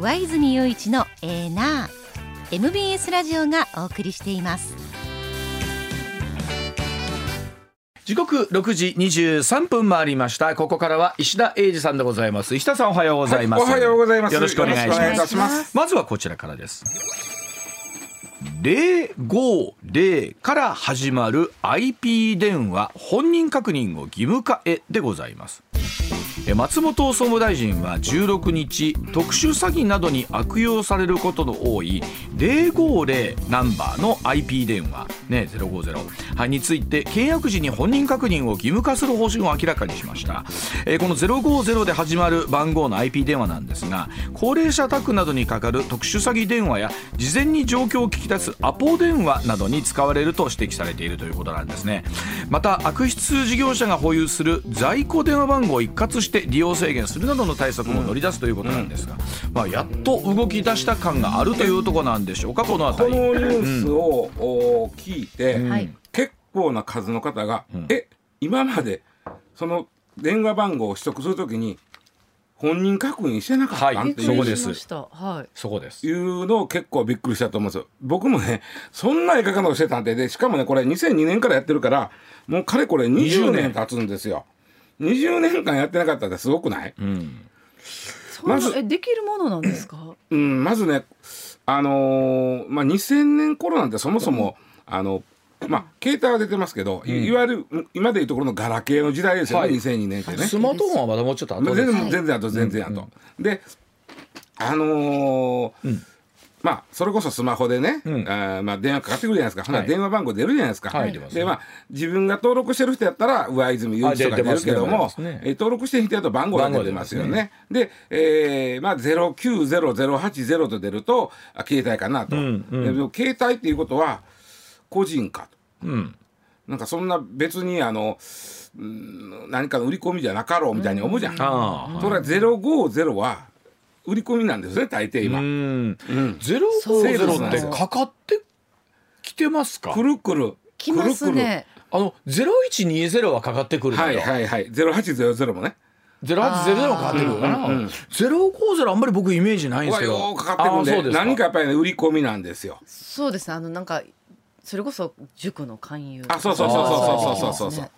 上泉雄一のエーナー MBS ラジオがお送りしています。時刻6時23分回りました。ここからは石田英二さんでございます。石田さんおはようございます、はいおはようございます。よろしくお願いします。たします。まずはこちらからです。050から始まる IP 電話本人確認を義務化へでございます。え松本総務大臣は16日特殊詐欺などに悪用されることの多い050ナンバーの IP 電話、ね、050、は、について契約時に本人確認を義務化する方針を明らかにしました。えこの050で始まる番号の IP 電話なんですが高齢者宅などにかかる特殊詐欺電話や事前に状況を聞き出すアポ電話などに使われると指摘されているということなんですね。また悪質事業者が保有する在庫電話番号を一括して利用制限するなどの対策も乗り出すということなんですが、まあ、やっと動き出した感があるというところなんでしょうかこのこ辺り。のニュースを、お聞いて、はい。結構な数の方が、え今までその電話番号を取得するときに本人確認してなかったんはいってい。う、はい。そこです。いうのを結構びっくりしたと思うんですよ。僕もねそんな絵描かのをしてたんででしかもねこれ2002年からやってるからもうかれこれ20年経つんですよ。20年間やってなかったってすごくない、そん。なまずえできるものなんですか？うん、まずね、あのーまあ、2000年頃なんてそもそも、あのまあ、携帯は出てますけど、いいわゆる今でいうところのガラケーの時代ですよね、はい。2002年ってね。スマートフォンはまだもうちょっと後全です然全然あと全然あと。であのーまあそれこそスマホでね、ん。あーまあ、電話かかってくるじゃないですか、ほんな電話番号出るじゃないですか、はいでまあ自分が登録してる人やったら上泉雄一とか出るけども、ますね。えー登録してる人やと番号が出てますよね。で、えーまあ、090080と出るとあ携帯かなと、んうん。でも携帯っていうことは個人かと。うん。なんかそんな別にあのうん何かの売り込みじゃなかろうみたいに思うじゃん。ああそれは050は売り込みなんですね大抵今。ゼロそうゼロそうってかかってきてますか？くるくる来ますねあのゼロ一二ゼロはかかってくるのはいよ。はいはい0800もね。ゼロ八ゼロもかかってくるかな？ゼロ五ゼロあんまり僕イメージないんですはけど。ようかかってくるんであそうです何かやっぱりね売り込みなんですよ。そうですねあのなんかそれこそ塾の勧誘あそうそうそうそうそうそうそう。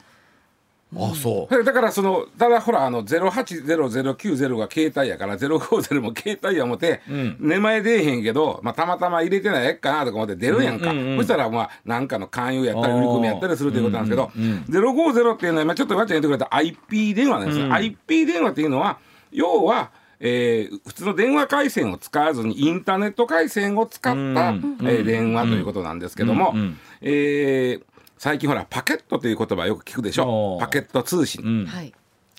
あそう。だからそのただほらあの080090が携帯やから050も携帯や思って、ん。名前出えへんけど、まあ、たまたま入れてないやっかなとか思って出るやんか、うんうんうんそしたらまあ何かの勧誘やったり売り込みやったりするということなんですけど、うんうんうん。050っていうのは今ちょっとわっちゃん言ってくれた IP 電話なんですよ、うん。IP 電話っていうのは要はえー普通の電話回線を使わずにインターネット回線を使った、うん。えー電話ということなんですけども、うんうん。えー最近ほらパケットという言葉よく聞くでしょ？パケット通信、うん。はい。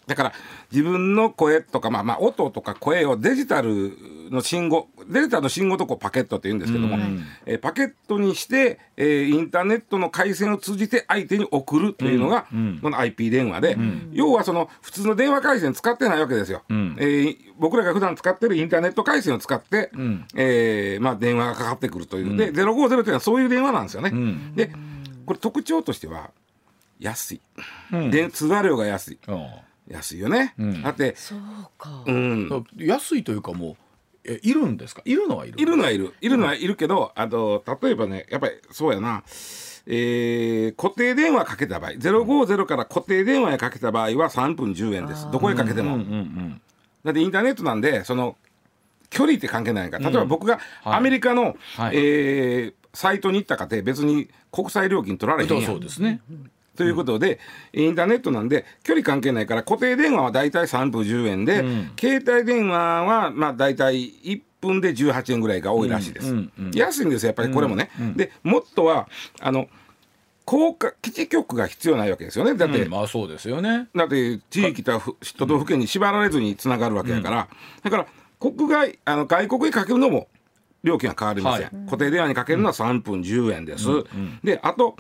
だから自分の声とか、まあ、まあ音とか声をデジタルの信号デジタルの信号とこうパケットって言うんですけども、うん。えーパケットにして、えーインターネットの回線を通じて相手に送るというのが、うん。うん。この IP 電話で、要はその普通の電話回線使ってないわけですよ、ん。えー僕らが普段使ってるインターネット回線を使って、ん。えーまあ、電話がかかってくるという、で050というのはそういう電話なんですよね。ん。でこれ特徴としては安い、うん。で通話料が安い。あ安いよね、ん。だってそうか。うん。あ安いというかもうえいるんですか？いるのはいる。いるのはいる。いるのはいるけど、あと例えばねやっぱりそうやな、えー固定電話かけた場合050から固定電話へかけた場合は3分10円です。どこへかけても、うんうんだってインターネットなんでその距離って関係ないから例えば僕がはい。アメリカの、はい。えーサイトに行ったかって別に国際料金取られへんやん。そうですね。ということで、インターネットなんで距離関係ないから固定電話はだいたい3分10円で、うん。携帯電話はまあだいたい1分で18円ぐらいが多いらしいです。うんうんうん。安いんですよやっぱりこれもね。でもっとはあの公家基地局が必要ないわけですよね。だって、うんまあそうですよね。だって地域とふ都道府県に縛られずにつながるわけやから、だから国外あの外国にかけるのも料金は変わりません、はい。固定電話にかけるのは3分10円です、であと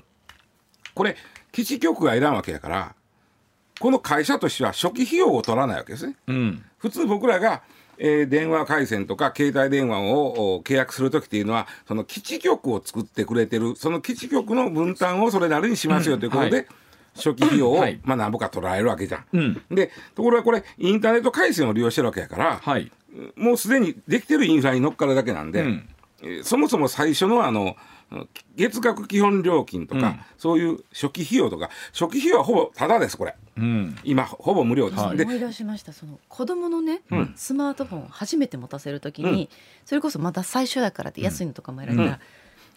これ基地局がいらんわけやからこの会社としては初期費用を取らないわけですね。うん。普通僕らが、えー電話回線とか携帯電話をお契約する時っていうのはその基地局を作ってくれてるその基地局の分担をそれなりにしますよということで、はい初期費用を、はい。まあ何ぼか取られるわけじゃん。うん。でところがこれインターネット回線を利用してるわけやから、はいもうすでにできてるインフラに乗っかるだけなんで、うん。えーそもそも最初のあの月額基本料金とか、うん。そういう初期費用とか初期費用はほぼタダですこれ。うん。今ほぼ無料です。はい。で思い出しました。その子供のね、うん。スマートフォンを初めて持たせるときに、うん。それこそまだ最初やからって安いのとかもやられたら、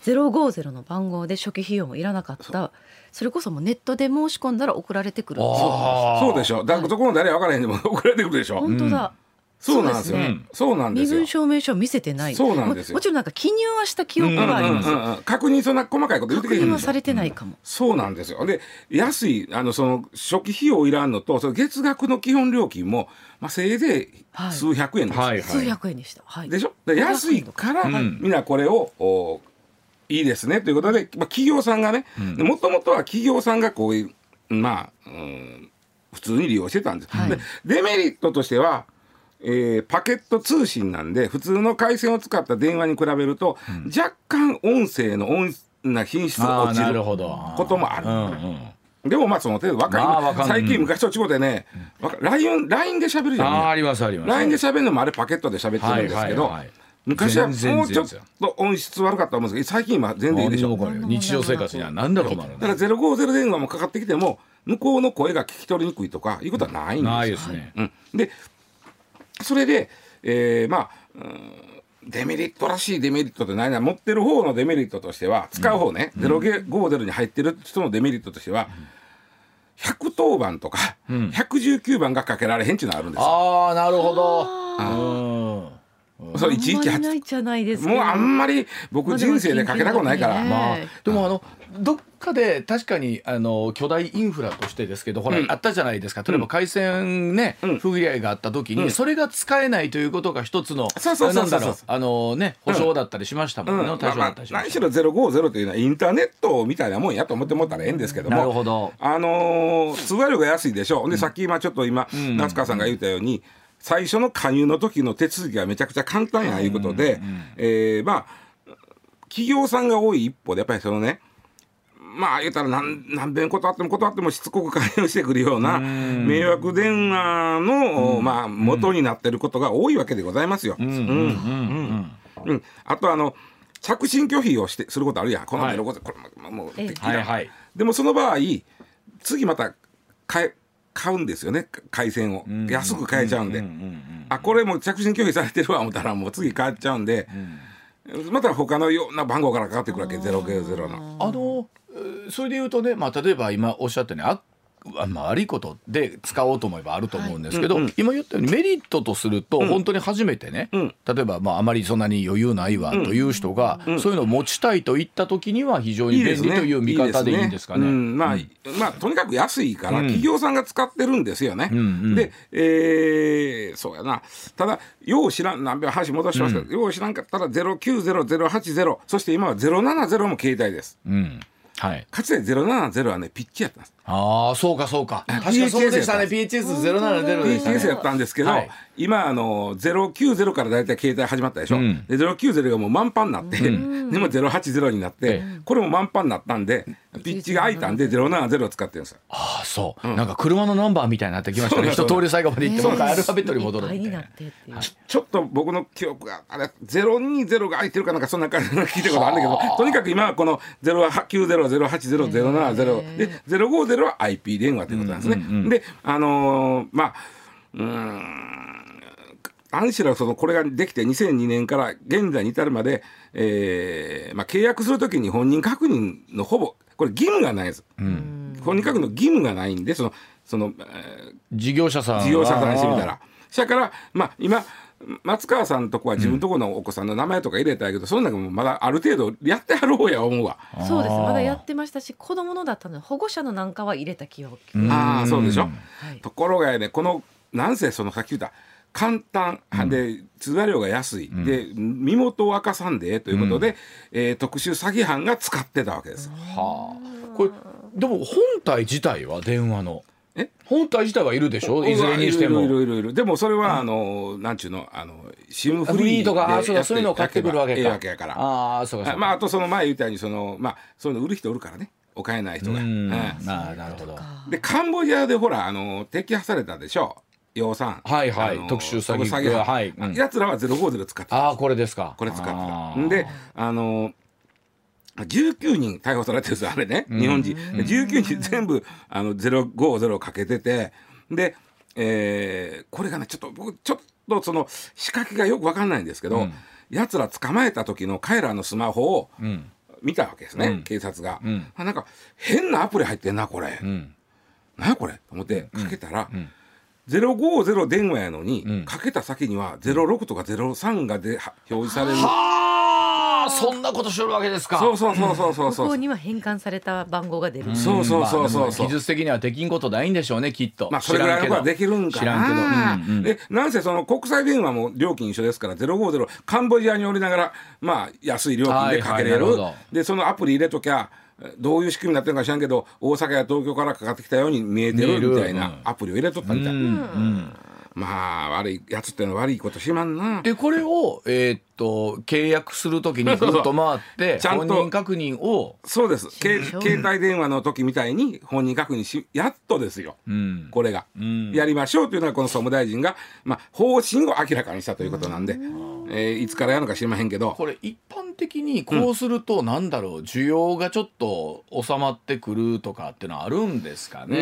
050の番号で初期費用もいらなかった。それこそもうネットで申し込んだら送られてくるそう。でしょ。だからそこの誰分からへんでも 送られてくるでしょ。本当だ、そうなんですよ。そうなんですよ。身分。証明書を見せてない。そうなんですよ。ももちろんなんか記入はした記憶はあります、確認そんな細かいこと言ってくれへんでしょ確認はされてないかも、そうなんですよ。で安いあのその初期費用いらんのとその月額の基本料金もまあせいぜいはい。数百円です。はい数百円でした。はい。でしょ？で安いから、うん。みんなこれをおいいですね。ということで、まあ、企業さんがねもともとは企業さんがこういうまあ、うん、普通に利用してたんです。はい。でデメリットとしてはえーパケット通信なんで普通の回線を使った電話に比べると、若干音声の音な品質が落ちるるほど。こともある。うんうんでもまあその程度分かる、まあ最近昔と違うてね、わか LINE, LINE で喋るじゃんみんなあーありますあります。LINE で喋るのもあれパケットで喋ってるんですけど、はいはいはい昔はもうちょっと音質悪かったと思うんですけど最近今全然いいでしょ日常生活には何だろう困るだから050電話もかかってきても向こうの声が聞き取りにくいとかいうことはないんですよ。ないですね。うん、でそれで、えーまあうんデメリットらしいデメリットってないな。持ってる方のデメリットとしては使う方ね、050に入ってる人のデメリットとしては、110番とか、119番がかけられへんっていうのがあるんですよ。ああなるほど。うんそうあんまり118ないじゃないですか。もうあんまり僕人生でかけたことないから、ままあ。ねでもあのどっかで確かにあの巨大インフラとしてですけどほら、うん。あったじゃないですか。例えば回線ね、うん。不具合があった時に、うん。それが使えないということが一つのそうそうそうそう。なんだろうあのね保証だったりしましたもんね、うん。対象だまあったりしまし。何したろ050というのはインターネットみたいなもんやと思ってもったらええんですけども。なるほど。あのー通話料が安いでしょ。でさっき今ちょっと今、ん。夏川さんが言ったように最初の加入の時の手続きがめちゃくちゃ簡単やいうことで、えーまあ企業さんが多い一方でやっぱりそのねまあ言ったら何何遍断っても断ってもしつこく勧誘してくるような迷惑電話の、まあ元になってることが多いわけでございますよ。うんうんうんあとあの着信拒否をしてすることあるやん。このはい。メロゴこれももうええ。適当はいはい。でもその場合次また買え買うんですよね。回線を、安く買えちゃうんで、あこれもう着信拒否されてるわ思ったらもう次買っちゃうんで、また他のような番号からかかってくるわけ090の。あのえーそれで言うとね、まあ、例えば今おっしゃったようにああまあ、悪いことで使おうと思えばあると思うんですけど、はいうんうん。今言ったようにメリットとすると、本当に初めてね、うん。例えば、まあ、あまりそんなに余裕ないわという人が、そういうのを持ちたいといった時には非常に便利という見方でいいんですかね。うん。まあ、まあとにかく安いから企業さんが使ってるんですよね。んうん。で、えーそうやな。ただよう知らん何べん話戻しますけど、よう知らんかったら090080そして今は070も携帯です。うんはい、かつて070はねピッチやったんです。ああそうかそうか。確かにそうでしたね。PHS070 でしたね。PTS やったんですけど、はい今あの090からだいたい携帯始まったでしょ、うん。で090がもう満帆になって、でも080になって、これも満帆になったんでピッチが空いたんで070を使ってるんです。よああそう、なんか車のナンバーみたいになってきましたね。そう一通り最後まで行ってもう一回アルファベットに戻るみたいな。ちょっと僕の記憶があれ020が空いてるかなんかそんな感じの聞いたことあるんだけどとにかく今はこの090080070で050は IP 電話ということなんですね。であのーまあうーん何しろそのこれができて2002年から現在に至るまで、えーまあ、契約するときに本人確認のほぼこれ義務がないです。本人確認の義務がないんでそのその、えー事業者さんは事業者さんにしてみたら。そやから、まあ、今、松川さんとこは自分とこのお子さんの名前とか入れたいけど、そんなのもまだある程度やってはろうや思うわ。そうですまだやってましたし子供のだったので保護者のなんかは入れた記憶、うんああそうでしょ。はいところがやねこのなんせそのさっき言った簡単。で通話料が安い、で身元を明かさんでええということで、えー特殊詐欺犯が使ってたわけです。はあ。これでも本体自体は電話の。え？本体自体はいるでしょ？いずれにしても。いるいるいる。いるでもそれは、あのなんちゅうの？あのシムフフリーとかあそうそういうのを買ってくるわけか。わけやから。ああそうかそうか。まああとその前言ったようにそのまあそういうの売る人おるからね。お買えない人が、うん。うん。ななるほど。でカンボジアでほらあの摘発されたでしょ養蚕はいはい。特殊詐欺特殊犯はい。うん。やつらは050使ってた。ああこれですか。これ使ってた。んであの19人逮捕されてるんですよあれね。日本人。で19人全部あの050かけてて。で、えーこれがねちょっと僕ちょっとその仕掛けがよく分かんないんですけど、やつら捕まえた時の彼らのスマホをうん。見たわけですね、うん。警察が、うん。あなんか変なアプリ入ってんなこれ、うん。なんやこれ？と思ってかけたら、ん050電話やのに、ん。かけた先には06とか03がでは表示される、はあそんなことしてるわけですか。そうそうそうそうそうそう。向こうには変換された番号が出る、そうそうそうそうそう。技術的にはできんことないんでしょうねきっと。まあそれぐらいのことはできるんか知らんけど。な、うんうん。でなんせその国際電話も料金一緒ですから050カンボジアにおりながらまあ安い料金でかけれる,、はいはいなるほど。でそのアプリ入れときゃどういう仕組みになってるか知らんけど大阪や東京からかかってきたように見えてるるみたいなアプリを入れとったみたい、まあ悪いやつってのは悪いことしまんな。でこれをえーっと契約するときにぐるっと回ってちゃんと。本人確認をそうです。携帯電話の時みたいに本人確認しやっとですよ。うん。これが、ん。やりましょうというのがこの総務大臣が、まあ、方針を明らかにしたということなんで、えーいつからやるのか知りませんけど。これ一般的にこうするとなんだろう需要がちょっと収まってくるとかっていうのはあるんですかうね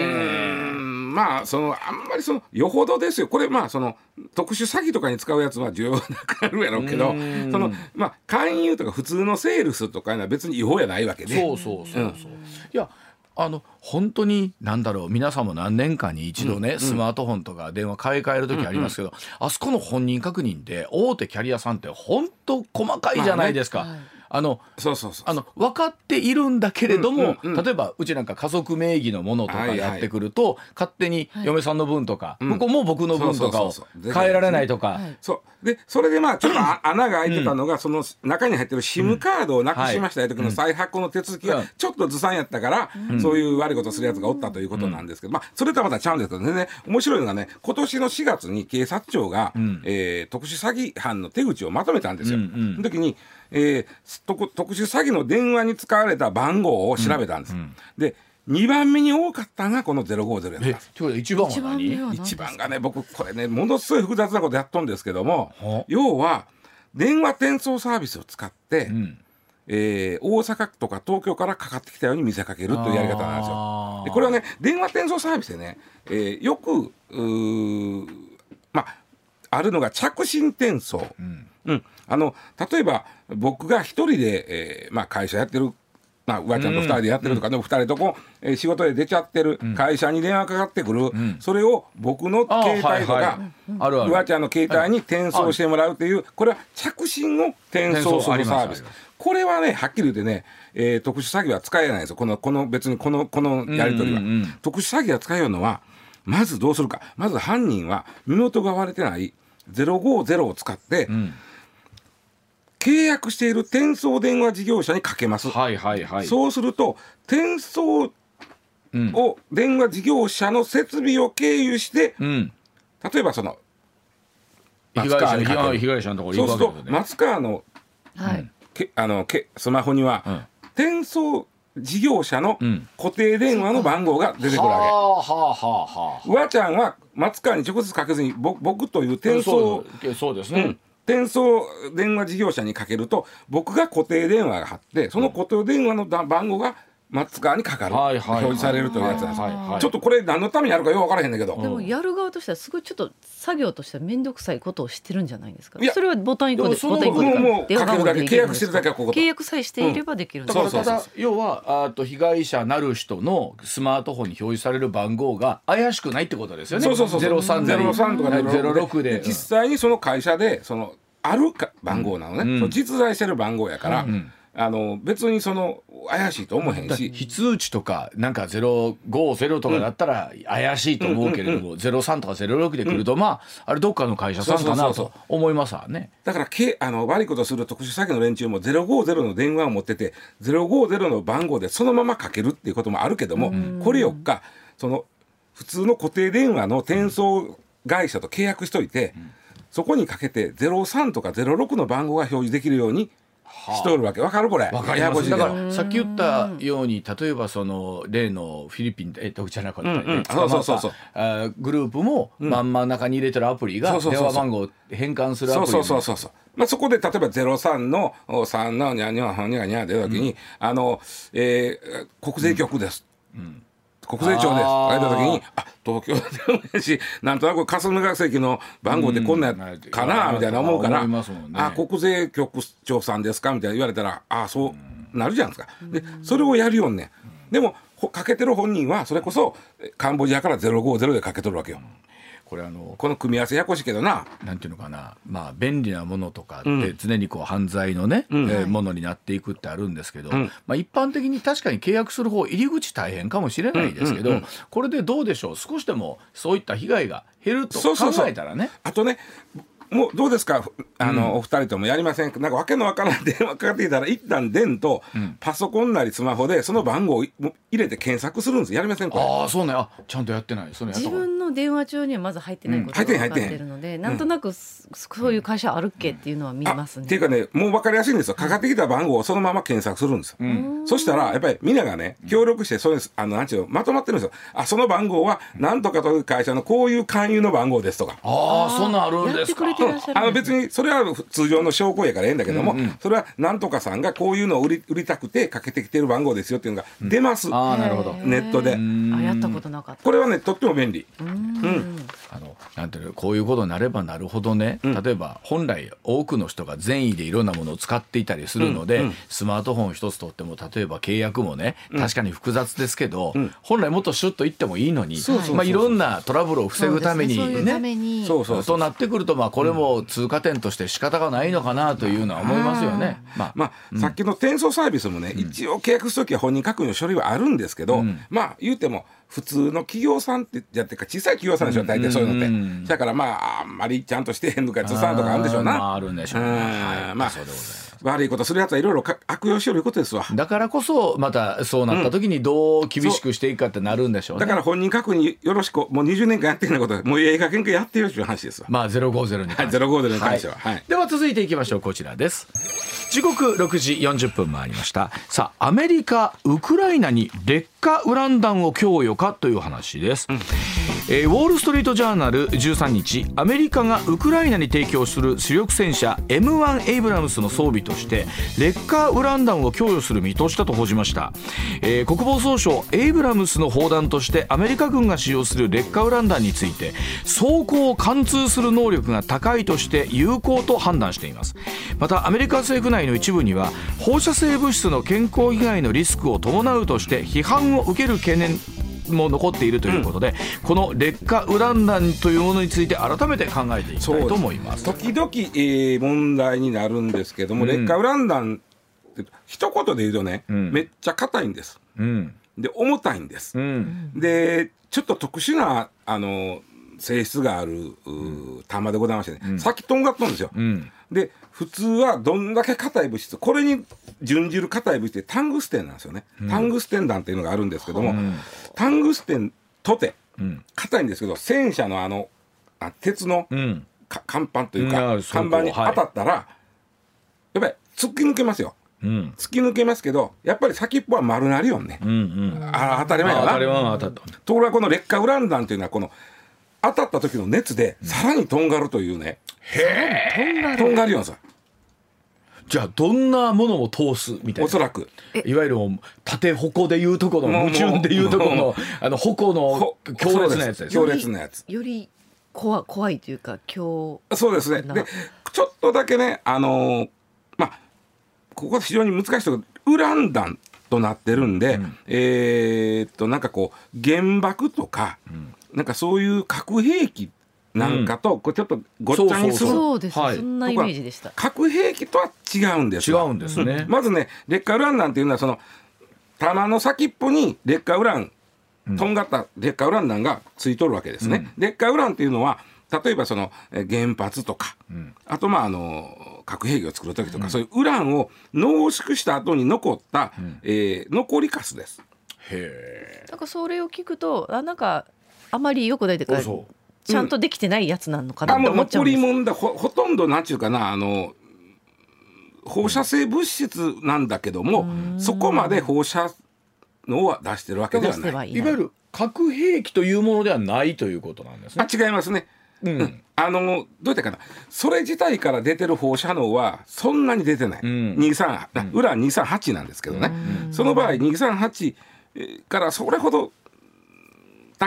まあそのあんまりそのよほどですよ。これまあその特殊詐欺とかに使うやつは需要がなくなるやろうけどうん。そのまあ勧誘とか普通のセールスとかいうのは別に違法やないわけで。そうそうそう。そう、いやあの本当に何だろう。皆さんも何年かに一度ね、スマートフォンとか電話買い替える時ありますけど、あそこの本人確認で大手キャリアさんって本当細かいじゃないですか。まあね。はいあのそうそうそうあの分かっているんだけれども、うんうんうん。例えばうちなんか家族名義のものとかはいはい。やってくると、勝手に嫁さんの分とか、ん。向こうも僕の分とかを変えられないとか、はい。そう。でそれでまあちょっとあ 穴が開いてたのが、その中に入ってる SIM カードをなくしましたよ時の再発行の手続きがうんちょっとずさんやったから、そういう悪いことするやつがおったということなんですけど、まあそれとはまたちゃうんですけどね。面白いのがね今年の4月に警察庁が、えー特殊詐欺犯の手口をまとめたんですよ。うんうん。その時に、えー特特殊詐欺の電話に使われた番号を調べたんです。で2番目に多かったのがこの050やったんえです。ということで一番は一番何一番がね僕これねものすごい複雑なことやっとんですけどもは要は電話転送サービスを使って、んえー大阪とか東京からかかってきたように見せかけるというやり方なんですよ。でこれはね電話転送サービスでね、えーよくまああるのが着信転送。うんあの例えば僕が一人で、えーまあ、会社やってる。まあ、うわちゃんと二人でやってるとか、でも二人とも、えー仕事で出ちゃってる。会社に電話かかってくる、それを僕の携帯とか、はいはい。うわちゃんの携帯に転送してもらうという、これは着信を転送するサービス。これはね、はっきり言ってね、えー特殊詐欺は使えないんですよ。この、この別にこの、このやり取りは。うんうんうん。特殊詐欺が使えるのは、まずどうするか。まず犯人は身元が割れてない。050を使って、ん契約している転送電話事業者にかけます。はいはいはい。そうすると、転送うん。を電話事業者の設備を経由して、うん。例えばその、被害者にかけ被害者のところにそうすると、行くわけですね。松川のはい、けあのけスマホには、うん。転送事業者のうん。固定電話の番号が出てくるわはあはあはあ。はけ。うわちゃんは松川に直接かけずにぼ僕というあ転送そうそうですね。うん、転送電話事業者にかけると僕が固定電話が貼ってその固定電話の番号が松側にかかる、はいはいはい。表示されるというやつなんです、はいはいちょっとこれ何のためにあるかよく分からへんねんけど、でもやる側としてはすごいちょっと作業としては面倒くさいことをしてるんじゃないですか。いやそれはボタン一個でボタン一個でもうかかけるだけ契約してるだけはここと。契約さえしていればできるんです。かだからたそうそうそう。だ要はあと被害者なる人のスマートフォンに表示される番号が怪しくないってことですよね。そうそうそうゼロ三ゼロ三とかゼロ六で。実際にその会社でそのあるか番号なのね、うん。実在してる番号やから、あの別にその怪しいと思えへんし、非通知とかなんかゼロ五ゼロとかだったら怪しいと思うけれどもゼロ三とかゼロ六で来るとまああれどっかの会社さんかなと思いますわね。だからけあの悪いことする特殊詐欺の連中も050の電話を持ってて050の番号でそのままかけるっていうこともあるけども、これよっかその普通の固定電話の転送会社と契約しといて、そこにかけて03とか06の番号が表示できるようにしておるわけ。わかるこれ。わかります。ややこしいけど。だからさっき言ったように例えばその例のフィリピンでえっとじゃなかった、うんうん。え捕まったそうそうそうそう。あーグループもまん。真ん中に入れてるアプリが電そうそうそうそう。話番号を変換するアプリそうそうそうそうそう。まあ、そこで例えば03のお3のにゃにゃはにゃにゃ出た時に、あの、えー国税局です。国税庁です。あー書いた時に、あ、東京でもし、なんとなく霞が関の番号でこんなんやかな、みたいな思うから、ねあ、国税局長さんですか？みたいな言われたら、あ、そうなるじゃないですか。で、それをやるよね。でも、ほかけてる本人は、それこそ、えカンボジアから050でかけとるわけよ。これあのこの組み合わせややこしいけどな。なんていうのかな。まあ便利なものとかって常にこう犯罪のね、えーものになっていくってあるんですけど、まあ、一般的に確かに契約する方入り口大変かもしれないですけど、これでどうでしょう。少しでもそういった被害が減ると考そうそうそう。えたらね。あとねもうどうですか？あの、お二人ともやりません？かなんかわけのわからん電話かかってきたら一旦電と、パソコンなりスマホでその番号をいもう入れて検索するんですやりません？これ。ああそうね。あちゃんとやってない。そ自分の電話帳にはまず入ってないことうんが分かっ入ってないてるので、なんとなくそそういう会社あるっけっていうのは見あますね。っていうかねもう分かりやすいんですよ。かかってきた番号をそのまま検索するんですよ、そしたらやっぱりみんながね協力してそういうあのなんちゅうのまとまってるんですよ。あその番号はなんとかという会社のこういう勧誘の番号ですとか。ああそんなんあるんですかあの別にそれは通常の証拠やからええんだけども、それはなんとかさんがこういうのを売り売りたくてかけてきてる番号ですよっていうのが出ます、ああなるほど。ネットで。あやったことなかった。これはねとっても便利。あのなんていうのこういうことになればなるほどね、例えば本来多くの人が善意でいろんなものを使っていたりするので、スマートフォン一つとっても例えば契約もね確かに複雑ですけど、本来もっとシュッといってもいいのにまあいろんなトラブルを防ぐためにねそうそうそう。となってくるとまあこれも通過点として仕方がないのかなというのは思いますよね。まあ。まあ、さっきの転送サービスもね、一応契約するときは本人確認の書類はあるんですけど、まあ言うても普通の企業さんってやってるか小さい企業さんでしょ大体そういうのって、だからまああんまりちゃんとしてへんのかやつさんとかあるんでしょうな。まああるんでしょうね。うん。はい。まあそうでございます悪いことするやつはいろいろか悪用しよるいうことですわ。だからこそまたそうなった時にどう厳しくしていくかってなるんでしょうね。だから本人確認よろしくもう20年間やってへんなこともうええ加減かやってよっていう話ですわ。まあ050に関して。はい050に関しては。はい。では続いていきましょう。こちらです。時刻6時40分回りました。さあアメリカウクライナに劣化ウラン弾を供与かという話です、えーウォール・ストリート・ジャーナル13日アメリカがウクライナに提供する主力戦車 M1 エイブラムスの装備として劣化ウラン弾を供与する見通しだと報じました、えー国防総省エイブラムスの砲弾としてアメリカ軍が使用する劣化ウラン弾について装甲を貫通する能力が高いとして有効と判断しています。またアメリカ政府内の一部には放射性物質の健康被害のリスクを伴うとして批判を受ける懸念も残っているということで、この劣化ウラン弾というものについて改めて考えていきたいと思います。時々、えー問題になるんですけども、劣化ウラン弾って一言で言うとね、めっちゃ硬いんです。うんで重たいんです。うんでちょっと特殊なあの性質があるうー弾でございましてね、先とんがっとんですよ。ん。で普通はどんだけ硬い物質これに準じる硬い物質ってタングステンなんですよね、タングステン弾っていうのがあるんですけども、タングステンとてん。硬いんですけど戦車のあのあ鉄のうん。か看板といううんか、看板にはい。当たったら、やっぱり突き抜けますよ。うん。突き抜けますけどやっぱり先っぽは丸なるよね、うんうん。あ当たり前やな。あ当たり前は当たった。ところがこの劣化ウラン弾というのはこの当たった時の熱でさらにとんがるというね、とんがる。とんがるようなさじゃあどんなものを通すみたいな。おそらく。いわゆるもう縦矛でいうとこの矛盾でいうとこものあの矛のほ強烈なやつです強ね烈なやつ。より怖怖いというか今日そうですね。な。でちょっとだけねあのーまあここ非常に難しいところウラン弾となってるんで、えーっとなんかこう原爆とか、なんかそういう核兵器なんかと、こうちょっとごっちゃにするそうはい。そんなイメージでした。核兵器とは違うんです違わうんですね、まずね劣化ウラン弾っていうのはその弾の先っぽに劣化ウランとんがった劣化ウラン弾がついとるわけですね。劣化ウランっていうのは例えばそのえ原発とか、あとまああの核兵器を作る時とか、そういうウランを濃縮した後に残った、えー残りカスです。へなんかそれを聞くとあなんかあまりよくないというかそちゃんとできてないやつなのかなあもうって思っちゃうんです。残りもんだ。ほほとんどなんちゅうかなあの放射性物質なんだけどもそこまで放射能は出してるわけではない。いない。いわゆる核兵器というものではないということなんですあね。違いますね。うん。あのどうやったかな。それ自体から出てる放射能はそんなに出てない、ん。23あウラン238なんですけどね、その場合238からそれほど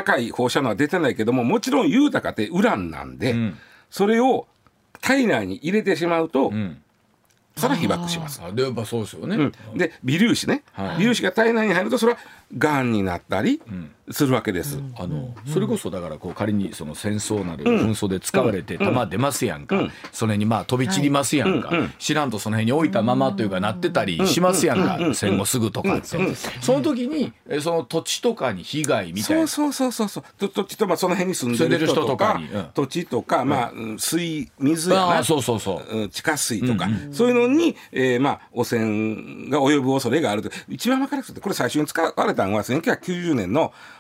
高い放射能は出てないけどももちろん豊かってウランなんで、ん。それを体内に入れてしまうと、ん。それは被爆します。あでやっぱそうですよね。うん、で微粒子ね、はい。微粒子が体内に入るとそれはがんになったりするわけです。あのそれこそだからこう仮にその戦争なる紛争で使われて弾出ますやんか、それにまあ飛び散りますやんか、知らんとその辺に置いたままというかなってたりしますやんか、戦後すぐとかって、その時にえその土地とかに被害みたいな。そうそうそうそう。そうと土地とまあその辺に住んでる人とか土地とか、まあうん。水水やな。ああそうそうそう。うん。地下水とか、そういうのに、えーまあ、汚染が及ぶ恐れがあると。一番分かりやすくてこれ最初に使われたのは1990年の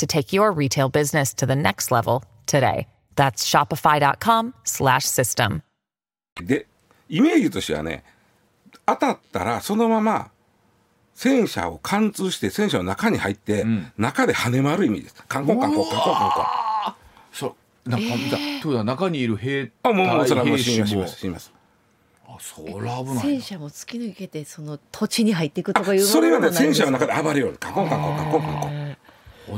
to take your retail business to the next level today. That's shopify.com slash system. でイメージとしてはね当たったらそのまま戦車を貫通して戦車の中に入って、中で跳ね回る意味です。カンコンカンコンカンコンカンコン。そうなんか、じゃという中にいる兵あもうもうそれはもう死にます死にます。あそれは危ない戦車も突き抜けてその土地に入っていくとかいうそれはねものもないんですか？戦車の中で暴れよるカンコンカンコン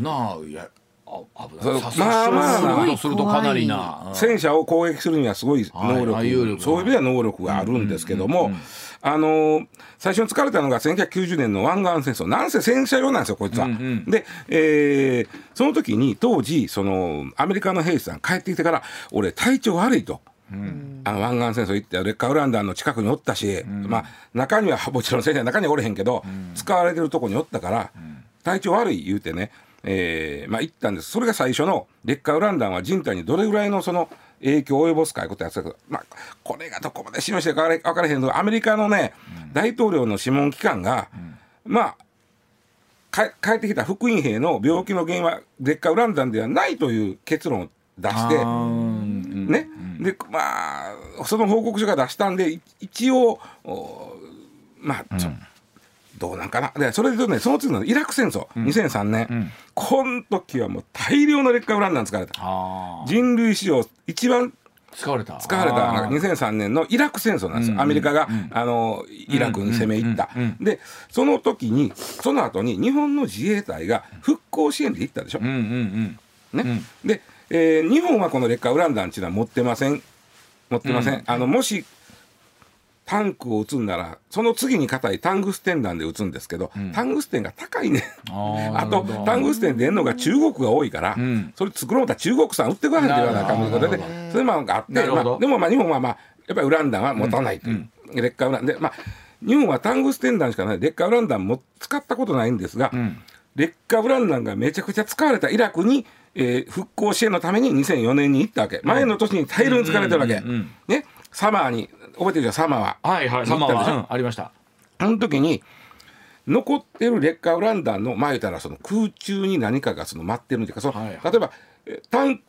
ないやあ危ない。まあまあするとかなりな。うん戦車を攻撃するにはすごい能力、はいそういう意味では能力があるんですけども、あのー最初に使われたのが1990年の湾岸戦争。なんせ戦車用なんですよこいつは。で、えーその時に当時そのアメリカの兵士さん帰ってきてから俺体調悪いと。あの湾岸戦争行って劣化ウラン弾の近くにおったし、まあ中にはもちろん戦車の中にはおれへんけど、使われてるとこにおったから、体調悪い言うてね、えーまあ行ったんです。それが最初の劣化ウラン弾は人体にどれぐらいのその影響を及ぼすかいうことやってたけど、まあ、これがどこまで示してるか分からへんけどアメリカのね、大統領の諮問機関が、まあか帰ってきた福音兵の病気の原因は劣化ウラン弾ではないという結論を出して。ね、でまあその報告書が出したんでい一応おまあちょ、どうなんかな。でそれで言うとねその次のイラク戦争、2003年、この時はもう大量の劣化ウラン弾使われたあ。人類史上一番使われた。使われたのが2003年のイラク戦争なんですよ、アメリカが、あのイラクに攻め入った、でその時にその後に日本の自衛隊が復興支援で行ったでしょ、うんうんうん。ね。で、えー日本はこの劣化ウラン弾っていうのは持ってません。持ってません、あのもしタンクを撃つんならその次に硬いタングステン弾で撃つんですけど、タングステンが高いね。あとタングステン出んのが中国が多いから、んそれ作ろうとったら中国産売ってこないって言わなあかんということでそういうのがあって、まあ、でもまあ日本はまあやっぱりウラン弾は持たないという、劣化ウランでまあ日本はタングステン弾しかない劣化ウラン弾も使ったことないんですが、劣化ウラン弾がめちゃくちゃ使われたイラクに、えー復興支援のために2004年に行ったわけ。前の年に大量に使われてるわけ、ね、サマーに覚えてるじゃんサマは。はいはいサマは、うんありました。あの時に残ってる劣化ウラン弾の前言ったらその空中に何かがその待ってるんていうか。その、はいはい。例えばえタン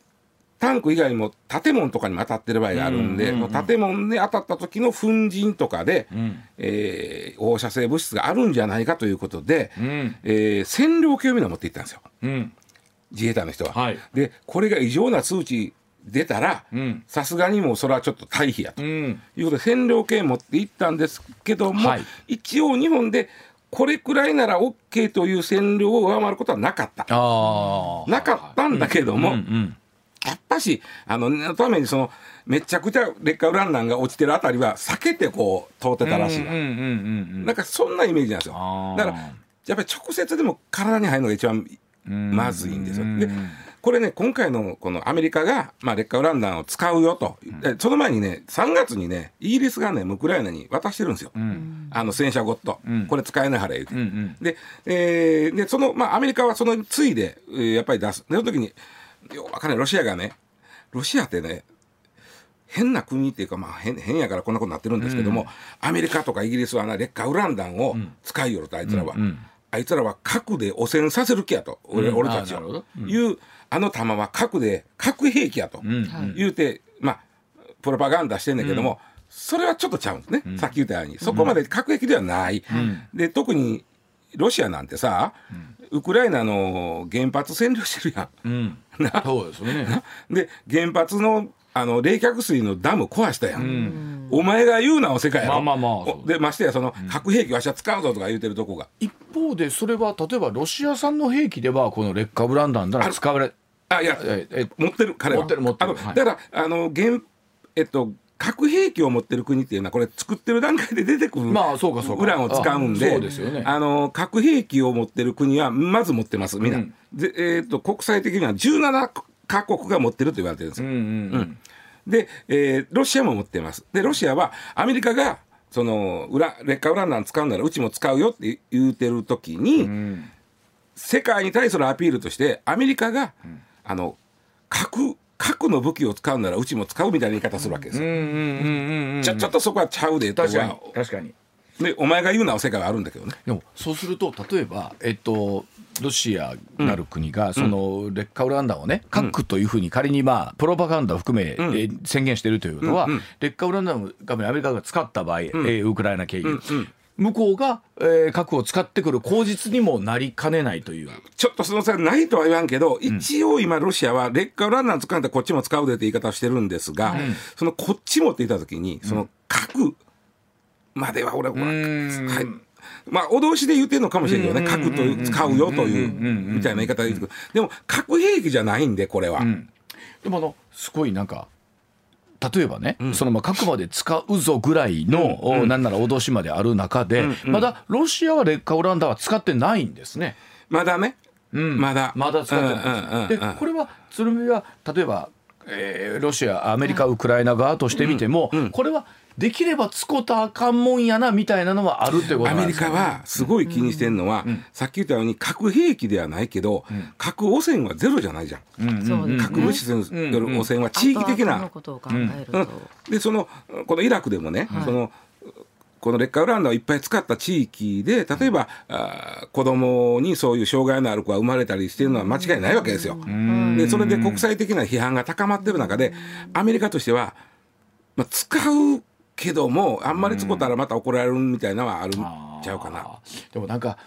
タンク以外にも建物とかにも当たってる場合があるんで、うんうんうん。建物で当たった時の粉塵とかで、えー放射性物質があるんじゃないかということで、ん。えー線量計をみんな持っていったんですよ。うん。自衛隊の人は。はい。でこれが異常な数値出たらん。さすがにもうそれはちょっと退避やと。うん。いうことで線量計持って行ったんですけども、はい。一応日本でこれくらいなら OK という線量を上回ることはなかった。なかったんだけども、うんうんやっぱしあの念のためにそのめちゃくちゃ劣化ウラン弾が落ちてるあたりは避けてこう通ってたらしいなんかそんなイメージなんですよ。だからやっぱり直接でも体に入るのが一番うんまずいんですよ。うんでこれね今回のこのアメリカが、まあ、劣化ウラン弾を使うよと、えその前にね3月にねイギリスがねウクライナに渡してるんですよ、うん。あの戦車ゴット、ん。これ使えないはれ言うて、うんうん。で,、えーでその、まあ、アメリカはそのついで、えーやっぱり出す。でその時にようわかんない。ロシアがねロシアってね変な国っていうか、まあ、変変やからこんなことになってるんですけども、アメリカとかイギリスはな劣化ウラン弾を使いよるとあいつらは、うんうん。あいつらは核で汚染させる気やと俺,、うん。俺たちをいうあの弾は核で核兵器やと、うん。言うてまあプロパガンダしてんだけども、それはちょっとちゃうんですね、さっき言ったように。そこまで核兵器ではない、で特にロシアなんてさ、ウクライナの原発占領してるやん。うん。そうですよねで原発のあの冷却水のダム壊したやん、お前が言うなお世界やろまあまあまあでましてやその核兵器わしは使うぞとか言うてるとこが。一方でそれは例えばロシア産の兵器ではこの劣化ウラン弾なら使われあいやええ持ってる彼は。持ってる持ってる。だからあの原えっと核兵器を持ってる国っていうのはこれ作ってる段階で出てくるまあそうかそうか。ウランを使うんであそうですよね。あの核兵器を持ってる国はまず持ってますみんな、うん。でえっと国際的には17カ国が持ってると言われてるんですよ、うんうんうん。で、えーロシアも持ってます。で、ロシアはアメリカが、その、裏、劣化ウラン弾使うならうちも使うよって言うてる時に、ん。世界に対するアピールとして、アメリカが、あの、核、核の武器を使うならうちも使うみたいな言い方するわけですよ。うんうんうんうんうん。ちょちょっとそこはちゃうで、と確かには。確かに。で、お前が言うなお世界はあるんだけどね。でもそうすると例えばえっとロシアなる国がその劣化ウラン弾をね核というふうに仮にまあプロパガンダを含めえー宣言しているということは劣化ウラン弾をアメリカが使った場合えーウクライナ経由向こうがえー核を使ってくる口実にもなりかねないという。ちょっとその差ないとは言わんけど、一応今ロシアは劣化ウラン弾使うんだこっちも使うでって言い方をしてるんですが、そのこっちもって言った時に、その核までは俺は、はい。まあ脅しで言ってるのかもしれんけどね、核と使うよというみたいな言い方ででも核兵器じゃないんでこれは。でもあのすごいなんか例えばね、そのまあ核まで使うぞぐらいの、おなんなら脅しまである中で、まだロシアは劣化ウラン弾は使ってないんですね。まだね、うん。まだ。まだ使ってない。でこれは鶴見は例えば、えーロシアアメリカウクライナ側として見ても、これはできれば使うたらあかんもんやなみたいなのはあるってことアメリなんですかカはすごい気にしてるのは、さっき言ったように核兵器ではないけど、核汚染はゼロじゃないじゃん。そうですね。核物質による汚染は地域的な。ことを考えると、うん。でそのこのイラクでもね、そのこの劣化ウラン弾をいっぱい使った地域で例えば、あー子供にそういう障害のある子が生まれたりしてるのは間違いないわけですよ。でそれで国際的な批判が高まってる中でアメリカとしては、まあ、使うけどもあんまり使ったらまた怒られるみたいなのはあるんちゃうかな。でもなんか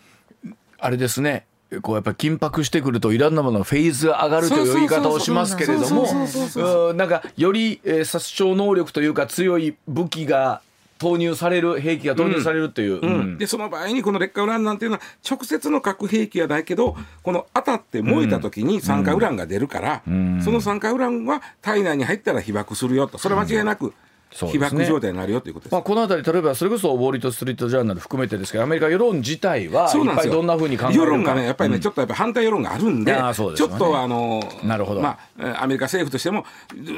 あれですね。こうやっぱり緊迫してくるといろんなもののフェーズが上がるという言い方をしますけれどもなんかより、えー殺傷能力というか強い武器が投入される兵器が投入されるという、うんでその場合にこの劣化ウランなんていうのは直接の核兵器はないけどこの当たって燃えた時に酸化ウランが出るから、その酸化ウランは体内に入ったら被爆するよとそれは間違いなく被そうですね。爆状態になるよということです。まあ、このあたり例えばそれこそウォーリート・ストリート・ジャーナル含めてですけどアメリカ世論自体はいそうなんですどんなふうに考えるか。世論がねやっぱりね、ちょっとやっぱ反対世論があるんででね。ちょっとあのなるほど。まあえーアメリカ政府としても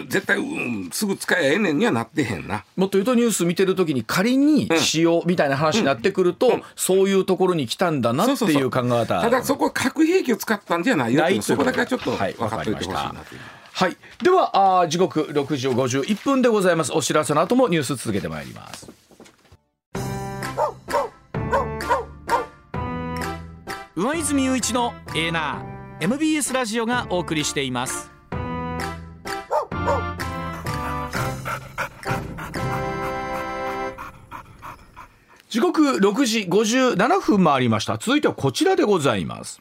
絶対、うん、すぐ使えばええねんにはなってへんな。もっと言うとニュース見てる時に仮に使用みたいな話になってくると、そういうところに来たんだなっていう考え方。ただそこは核兵器を使ったんじゃないよないそこだけはちょっとはい分かっておいてほしいなという。はいはい。ではあ時刻6時51分でございます。お知らせの後もニュース続けてまいります。上泉雄一のエーナー MBS ラジオがお送りしています。時刻6時57分回りました。続いてはこちらでございます。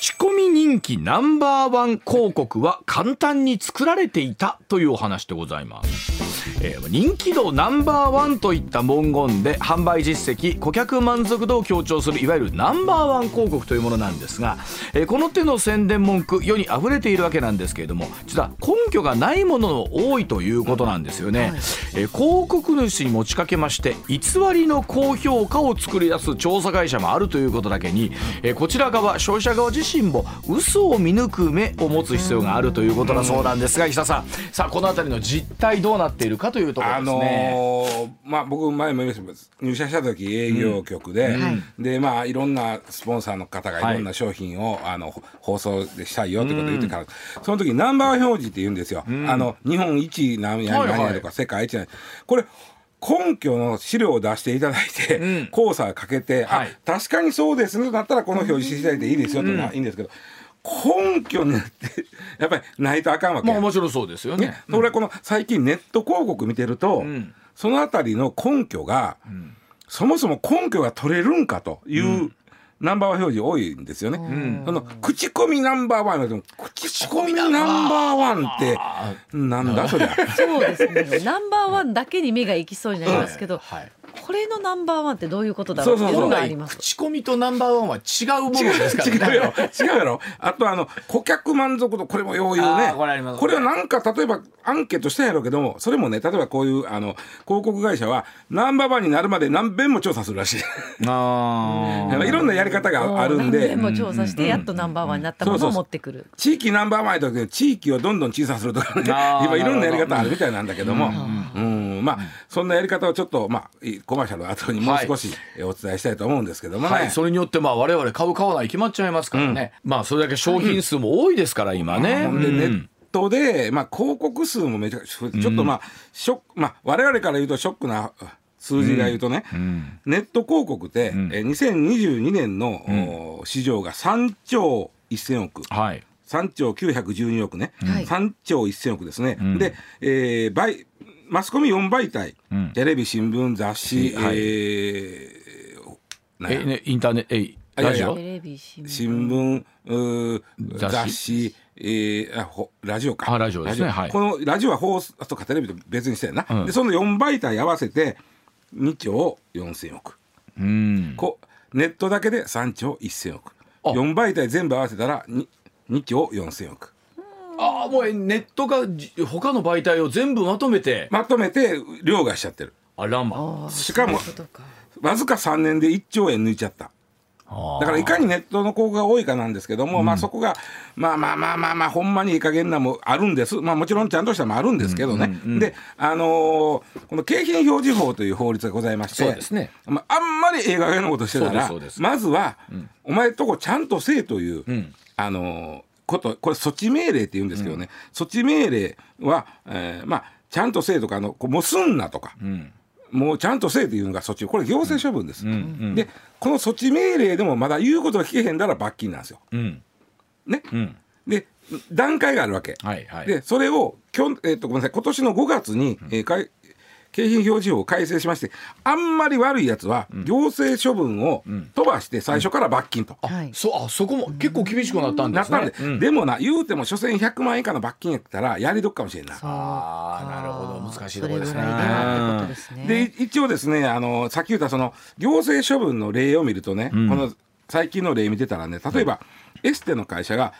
口コミ人気ナンバーワン広告は簡単に作られていたというお話でございます。えー人気度ナンバーワンといった文言で販売実績顧客満足度を強調するいわゆるナンバーワン広告というものなんですが、えーこの手の宣伝文句世に溢れているわけなんですけれども実は根拠がないものの多いということなんですよね、えー広告主に持ちかけまして偽りの高評価を作り出す調査会社もあるということだけに、えーこちら側消費者側自身も嘘を見抜く目を持つ必要があるということだそうなんですが石田さん。さあこの辺りの実態どうなっているかという。ところあですね。のーまあ僕前も言いました入社した時営業局で、でまあいろんなスポンサーの方がはい。いろんな商品を、あの放送でしたいよってことを言ってから、その時ナンバー表示って言うんですよ、あの日本一何やとか世界一これ根拠の資料を出していただいて、交差かけて、はい。あ確かにそうですねだったらこの表示していただいていいですよとかいいんですけど、根拠になって やっぱりないとあかんわけ。やまあもちろんそうですよね。ね。、それはこの最近ネット広告見てると、ん。そのあたりの根拠が、そもそも根拠が取れるんかという、ナンバーワン表示多いんですよね。その口コミナンバーワンでも口コミナンバーワンってなんだそりゃ。そうですね。ナンバーワンだけに目が行きそうになりますけど、はいこれのナンバーワンってどういうことだろう？っていうのがあります。口コミとナンバーワンは違うものですからね。違う。よ違うやろ。あとあの顧客満足度これもよう言うあねーこれこれはなんか例えばアンケートしたんやろうけどもそれもね例えばこういうあの広告会社はナンバーワンになるまで何遍も調査するらしい。あ いろんなやり方があるんで。何年も調査してやっとナンバーワンになったものを持ってくる。地域ナンバーワンやったけど地域をどん。どん。小さくするとかね今いろん。なやり方あるみたいなん。だけどもうんまあそんなやり方をちょっとまあいコマーシャルの後にもう少しえお伝えしたいと思うんですけどもね、はい、それによってまあ我々買う買わない決まっちゃいますからね、まあそれだけ商品数も多いですから今ね、ほん。でうん。ネットで、まあ、広告数もめちゃくちゃちょっとまあショック、まあ、我々から言うとショックな数字が言うとね、ネット広告って、え2022年の、お市場が3兆1000億。はい。3兆912億ね、はい。3兆1000億ですね、で、えー倍マスコミ4媒体、ん。テレビ新聞雑誌、はい。えーえねインターネットえあいやいや。ラジオ？テレビ新聞。雑誌。えーあほラジオか。あラジオですね。はい。このラジオは放送とかテレビと別にしてんな、うん。でその4媒体合わせて2兆4000億。うん。こネットだけで3兆1000億。あ。4媒体全部合わせたら 2, 2兆4000億ああもうえネットがじ他の媒体を全部まとめて。まとめて凌駕しちゃってる。あらましかもわずか3年で1兆円抜いちゃった。だからいかにネットの広告が多いかなんですけども、まあそこがまあまあまあまあまあほんまにいい加減なもあるんですまあもちろんちゃんとしたもあるんですけどね、であのーこの景品表示法という法律がございましてそうですね。まあ、あんまり映画のことしてたらまずは、お前とこちゃんとせえという、ん。あのーことこれ措置命令って言うんですけどね、措置命令は、えーまあちゃんとせえとかあのこうもうすんなとか、ん。もうちゃんとせえというのが措置。これ行政処分です、でこの措置命令でもまだ言うことが聞けへんなら罰金なんですよ。うん。ね、うん。で段階があるわけ、はいはい。でそれをきょん、えー、とごめんなさい。今年の5月に、えーかい景品表示法を改正しましてあんまり悪いやつは行政処分を飛ばして最初から罰金と。はいそうあそこも結構厳しくなったんですね。なったんで、うん。でもな言うても所詮100万円以下の罰金やったらやりどっかもしれんな。ああなるほど。難しいところですね。でね。で一応ですねあのさっき言ったその行政処分の例を見るとね、この最近の例見てたらね例えば、エステの会社が、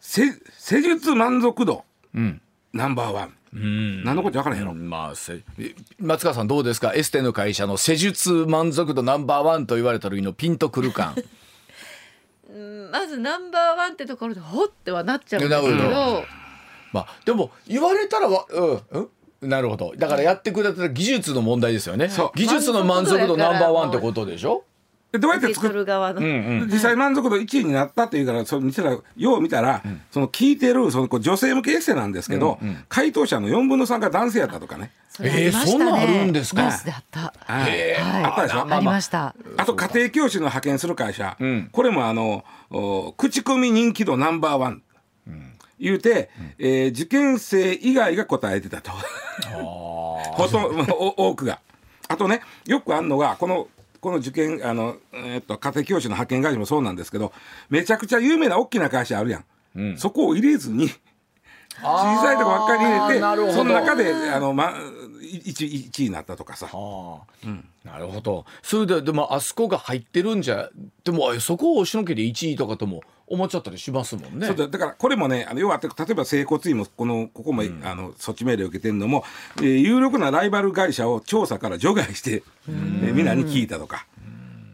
せ施術満足度、んナンバーワン、うん。何のこと分からへんやろ、まあ松川さんどうですか？エステの会社の施術満足度ナンバーワンと言われた時のピンとくる感。う んまずナンバーワンってところでほってはなっちゃうんですけど、まあでも言われたらわうんうん？なるほど。だからやってくれた技術の問題ですよね。そう。技術の満足度ナンバーワンってことでしょ？でどうやって作る側の、実際満足度1位になったっていうからそれ見せたらよう見たら、その聞いてるそのこう女性向けエッセイなんですけど、回答者の4分の3が男性やったとかね。えーそんなんあるんですか？ニュースであった。はい。はい。あったでしょ？ありました。あと家庭教師の派遣する会社、これもあのお口コミ人気度ナンバーワン、言うて、えー受験生以外が答えてたと。ほとんどお多くが。あとねよくあるのがこのこの受験あの、えーっと家庭教師の派遣会社もそうなんですけどめちゃくちゃ有名な大きな会社あるやん、そこを入れずに小さいとこばっかり入れてその中であの、ま、1, 一位になったとかさ。ああなるほど。それででもあそこが入ってるんじゃでもえそこを押しのけで1位とかとも思っちゃったりしますもんね。そうだだからこれもねあの要は例えば整骨院もこのここも、あの措置命令を受けてるのも、えー有力なライバル会社を調査から除外して、えーみんなに聞いたとか、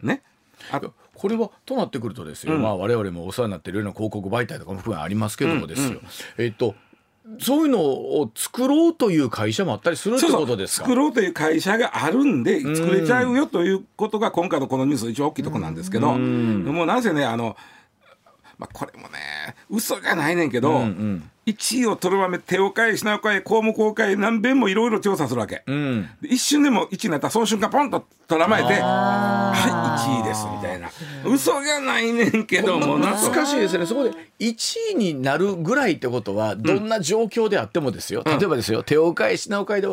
ね。あとこれはとなってくるとですよ、まあ我々もお世話になっているような広告媒体とかも含めありますけどもですよ、えっとそういうのを作ろうという会社もあったりするってことですか？作ろうという会社があるんで作れちゃうよということが今回のこのニュースの一番大きいところなんですけど、もうなぜねあの、まあ、これもね嘘じゃないねんけど、1位を取るまめ手を変え品を変え項目を変え何遍もいろいろ調査するわけ、うん。で一瞬でも1位になったらその瞬間ポンと捕らまえて「はい1位です」みたいな。嘘じゃないねんけどもなと難しいですね。そこで1位になるぐらいってことはどんな状況であってもですよ、例えばですよ手を変え品を変えで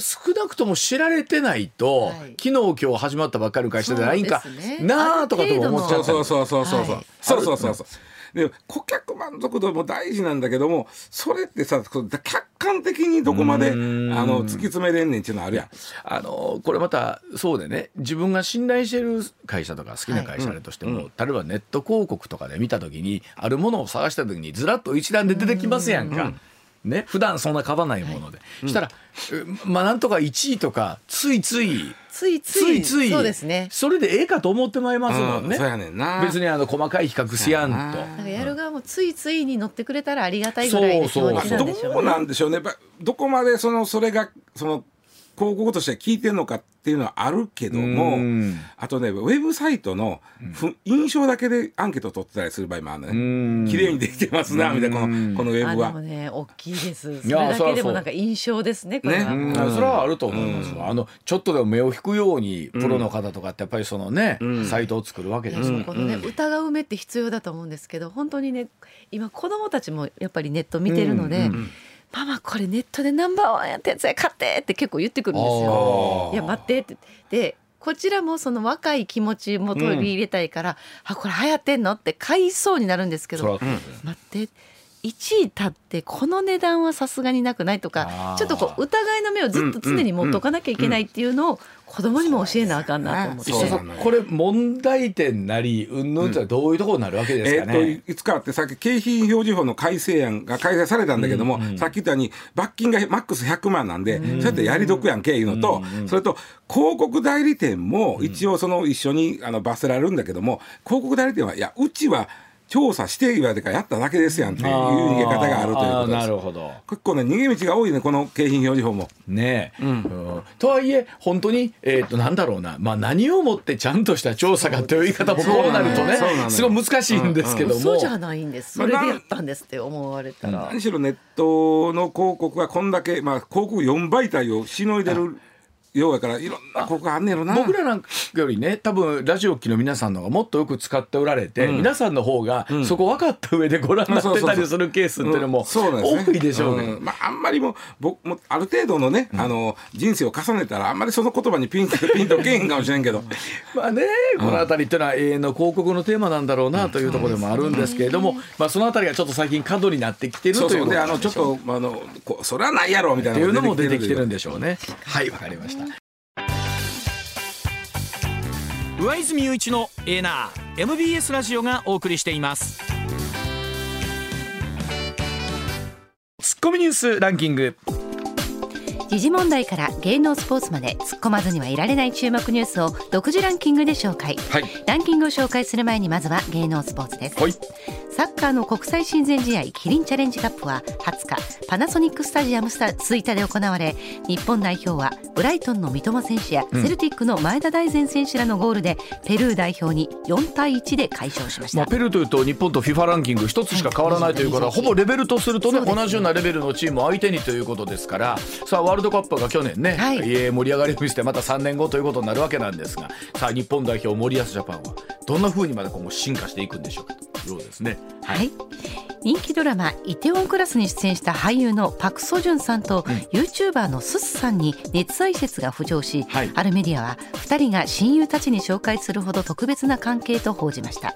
少なくとも知られてないと、はい。昨日今日始まったばっかりの会社でないんか、ねなあとかとも思っちゃったりそうそうそうそうそう、はい。そうそうそうそう。で顧客満足度も大事なんだけどもそれってさ客観的にどこまであの突き詰めれんねんっていうのあるやん。あのこれまたそうでね自分が信頼してる会社とか好きな会社でとしても、例えばネット広告とかで見た時にあるものを探した時にずらっと一覧で出てきますやんか。ね、普段そんな買わないもので、したら、えまあなんとか1位とかついついついつついついそうですね。それでええかと思ってまいりますもんね、うんそうやねんな。別にあの細かい比較しやんと。な。んかやる側もついついに乗ってくれたらありがたいぐらいの気持ちなんでしょうね。どうなんでしょうね。やっぱどこまでそのそれがその広告として聞いてるのかっていうのはあるけどもうん。あとねウェブサイトのふ印象だけでアンケート取ってたりする場合もあるのん。ね綺麗にできてますなみたいなこのこのウェあでブはもね大きいです。それだけでもなんか印象ですねこれは。ね。うん。それはあると思いますわ、あのちょっとでも目を引くようにプロの方とかってやっぱりそのね、サイトを作るわけですから、このね、疑う目って必要だと思うんですけど本当にね今子供たちもやっぱりネット見てるので、ママこれネットでナンバーワンやったやつや買ってって結構言ってくるんですよ。いや待ってって。でこちらもその若い気持ちも取り入れたいから、あこれ流行ってんの？って買いそうになるんですけどうですね待って1位立ってこの値段はさすがになくないとあかー。ちょっとこう疑いの目をずっと常に持っとかなきゃいけないっていうのを子供にも教えなあかんなと思って。そうなのよこれ問題点なりうんぬんってどういうところになるわけですかえーっとね、いつかってさっき景品表示法の改正案が改正されたんだけども、さっき言ったように罰金がマックス100万なんで、そうやってやり得やんけいうのと、それと広告代理店も一応その一緒にあの罰せられるんだけども広告代理店はいやうちは調査して言われてからやっただけですやんっていう逃げ方があるということです。なるほど。結構ね逃げ道が多いねこの景品表示法も。ねえ、うん。とはいえ本当に、えー、となんだろうな、まあ、何をもってちゃんとした調査かという言い方もこうなるとねすごい難しいんですけども、そうじゃないんです。それでやったんですって思われたら、何しろネットの広告はこんだけ、まあ、広告4媒体をしのいでるようやからいろんな広告あんねやろな。僕らなんかよりね多分ラジオ機の皆さんの方がもっとよく使っておられて、皆さんの方がそこ分かった上でご覧になってたりするケースっていうのも多いでしょうね。んまあ、あんまりもう僕もある程度のね、あの人生を重ねたらあんまりその言葉にピンとピンとけえへんかもしれんけど。まあね、この辺りっていうのは永遠の広告のテーマなんだろうなというところでもあるんですけれども、まあその辺りがちょっと最近過度になってきてるというそうそう。であのちょっとあのこうそれはないやろみたいなのも出てきてるんででしょうね。はい、わかりました。上泉雄一のエーナー MBS ラジオがお送りしていますツッコミニュースランキング。時事問題から芸能スポーツまで突っ込まずにはいられない注目ニュースを独自ランキングで紹介。はい。ランキングを紹介する前にまずは芸能スポーツです。はい。サッカーの国際親善試合キリンチャレンジカップは20日パナソニックスタジアムスタ吹田で行われ日本代表はブライトンの三笘選手やセルティックの前田大然選手らのゴールでペルー代表に4対1で快勝しました、まあ、ペルーというと日本と FIFA ランキング一つしか変わらないというから、はいほぼレベルとするとねね同じようなレベルのチームを相手にということですから。さあワールドカップが去年ね、はい。えー盛り上がりを見せてまた3年後ということになるわけなんですがさあ日本代表森保ジャパンはどんな風にまで今後進化していくんでしょうかということですね。はい、人気ドラマ「イテウォンクラス」に出演した俳優のパク・ソジュンさんと、YouTuber のススさんに熱愛説が浮上し、はい。あるメディアは2人が親友たちに紹介するほど特別な関係と報じました、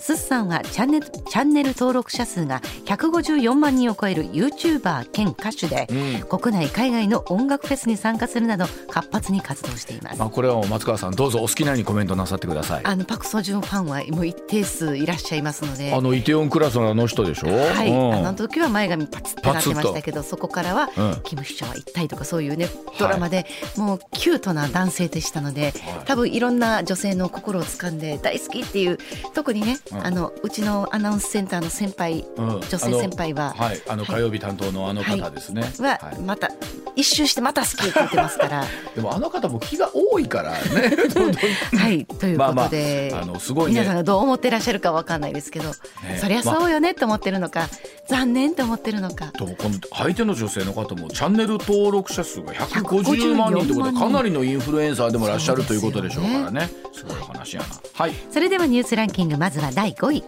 ススさんはチャンネルチャンネル登録者数が154万人を超える YouTuber 兼歌手で、国内海外の音楽フェスに参加するなど活発に活動しています、まあ、これはもう松川さんどうぞお好きなようにコメントなさってください。あのパク・ソジュンファンはもう一定数いらっしゃいますので。あのイテウォンクラスのあの人でしょ、はい、うん。あの時は前髪パツッとなってましたけどそこからは、うんキム秘書は一体とかそういうねドラマで、もうキュートな男性でしたので、多分いろんな女性の心を掴んで大好きっていう特にね、うん。あのうちのアナウンスセンターの先輩、うん。女性先輩は。あのはい。あの火曜日担当のあの方ですね、ははい。また一周してまた好きって言ってますから。でもあの方も気が多いからね。はいということで、まあまああのすごいね。皆さんがどう思ってらっしゃるかわかんないですけど、そりゃそうよねって思ってるのか、残念って思ってるのか。とこの相手の女性の方もチャンネル登録者数が150万人ってことは154万人かなりのインフルエンサーでもいらっしゃるということでしょうからね。すごい話やな。はい。それではニュースランキングまずは第5位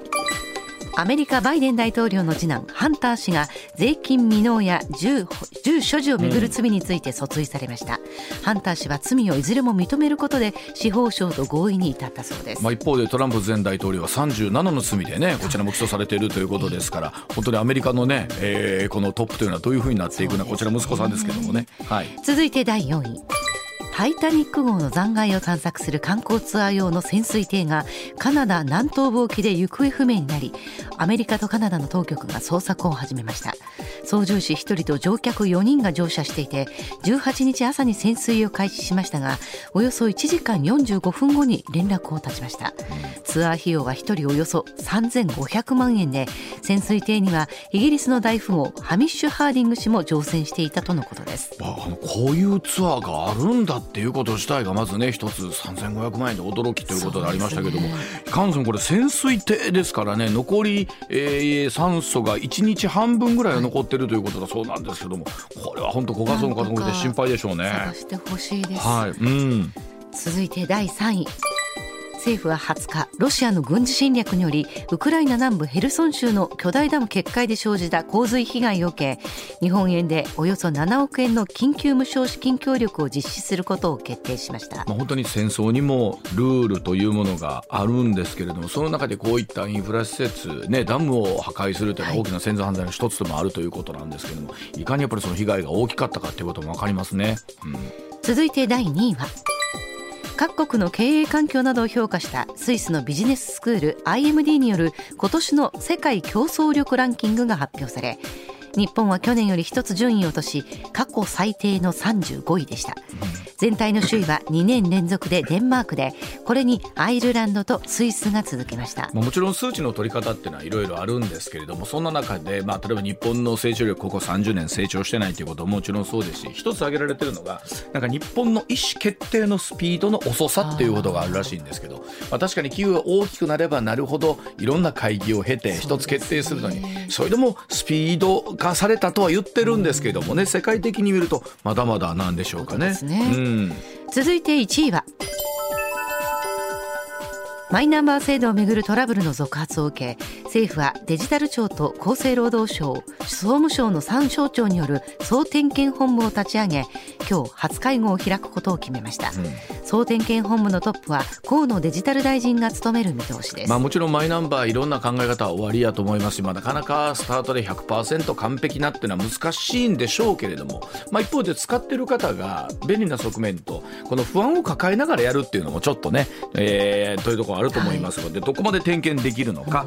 アメリカバイデン大統領の次男ハンター氏が税金未納や銃銃所持をめぐる罪について訴追されました、ハンター氏は罪をいずれも認めることで司法省と合意に至ったそうです、まあ、一方でトランプ前大統領は37の罪でねこちらも起訴されているということですから本当にアメリカのね、えーこのトップというのはどういうふうになっていくのかこちら息子さんですけどもね。はい。続いて第4位タイタニック号の残骸を探索する観光ツアー用の潜水艇がカナダ南東部沖で行方不明になりアメリカとカナダの当局が捜索を始めました。操縦士1人と乗客4人が乗車していて18日朝に潜水を開始しましたがおよそ1時間45分後に連絡を絶ちました。ツアー費用は1人およそ3500万円で潜水艇にはイギリスの大富豪ハミッシュ・ハーディング氏も乗船していたとのことです。まああのこういうツアーがあるんだっていうこと自体がまずね一つ3500万円で驚きということでありましたけども、いかんせんこれ潜水艇ですからね残り、えー酸素が1日半分ぐらいは残ってるということだそうなんですけどもこれは本当ご家族の方もで心配でしょうね。探してほしいです、はい、うん、続いて第3位政府は20日ロシアの軍事侵略によりウクライナ南部ヘルソン州の巨大ダム決壊で生じた洪水被害を受け日本円でおよそ7億円の緊急無償資金協力を実施することを決定しました。まあ、本当に戦争にもルールというものがあるんですけれどもその中でこういったインフラ施設、ね、ダムを破壊するというのは大きな戦争犯罪の一つでもあるということなんですけれどもいかにやっぱりその被害が大きかったかということも分かりますね。うん。続いて第2位は各国の経営環境などを評価したスイスのビジネススクール IMD による今年の世界競争力ランキングが発表され日本は去年より一つ順位を落とし過去最低の35位でした。全体の首位は2年連続でデンマークでこれにアイルランドとスイスが続きました。まあ、もちろん数値の取り方っていうのはいろいろあるんですけれどもそんな中で、まあ、例えば日本の成長力ここ30年成長してないということももちろんそうですし一つ挙げられてるのがなんか日本の意思決定のスピードの遅さっていうことがあるらしいんですけどまあ、確かに企業が大きくなればなるほどいろんな会議を経て一つ決定するのにそれでもスピード化されたとは言ってるんですけれどもね世界的に見るとまだまだなんでしょうかね。ね。うん。続いて1位はマイナンバー制度をめぐるトラブルの続発を受け政府はデジタル庁と厚生労働省総務省の3省庁による総点検本部を立ち上げ今日初会合を開くことを決めました、総点検本部のトップは河野デジタル大臣が務める見通しです、まあ、もちろんマイナンバーいろんな考え方は終わりやと思いますし、まあ、なかなかスタートで100%完璧なっていうのは難しいんでしょうけれども、まあ、一方で使ってる方が便利な側面とこの不安を抱えながらやるっていうのもちょっとね、えーというところあると思いますので、どこまで点検できるのか。